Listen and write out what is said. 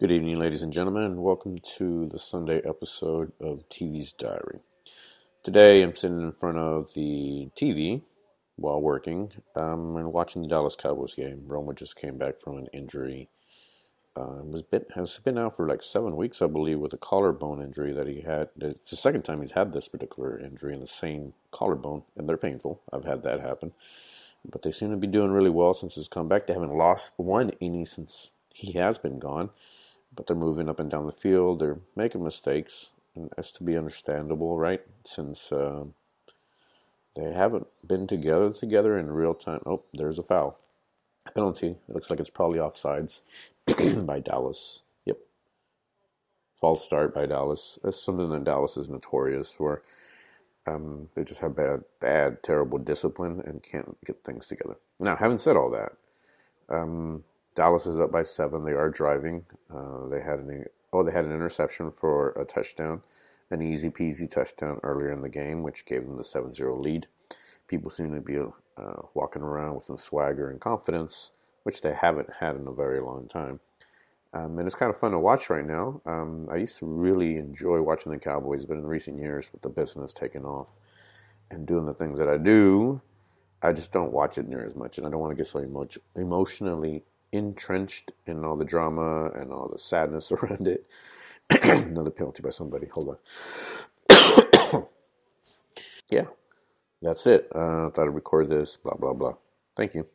Good evening, ladies and gentlemen, and welcome to the Sunday episode of TV's Diary. Today, I'm sitting in front of the TV while working um, and watching the Dallas Cowboys game. Romo just came back from an injury. Uh, was been, has been out for like seven weeks, I believe, with a collarbone injury that he had. It's the second time he's had this particular injury in the same collarbone, and they're painful. I've had that happen, but they seem to be doing really well since his comeback. They haven't lost one inning since he has been gone but they're moving up and down the field. They're making mistakes, and that's to be understandable, right? Since uh, they haven't been together together in real time. Oh, there's a foul. Penalty. It looks like it's probably offsides by Dallas. Yep. False start by Dallas. That's something that Dallas is notorious for. Um, they just have bad, bad, terrible discipline and can't get things together. Now, having said all that, um, Dallas is up by seven. They are driving. Uh, they had an oh they had an interception for a touchdown, an easy peasy touchdown earlier in the game, which gave them the 7-0 lead. People seem to be uh, walking around with some swagger and confidence, which they haven't had in a very long time. Um, and it's kind of fun to watch right now. Um, I used to really enjoy watching the Cowboys, but in recent years, with the business taking off and doing the things that I do, I just don't watch it near as much, and I don't want to get so emo- emotionally entrenched in all the drama and all the sadness around it. Another penalty by somebody. Hold on. yeah, that's it. Uh, I thought I'd record this. Blah blah blah. Thank you.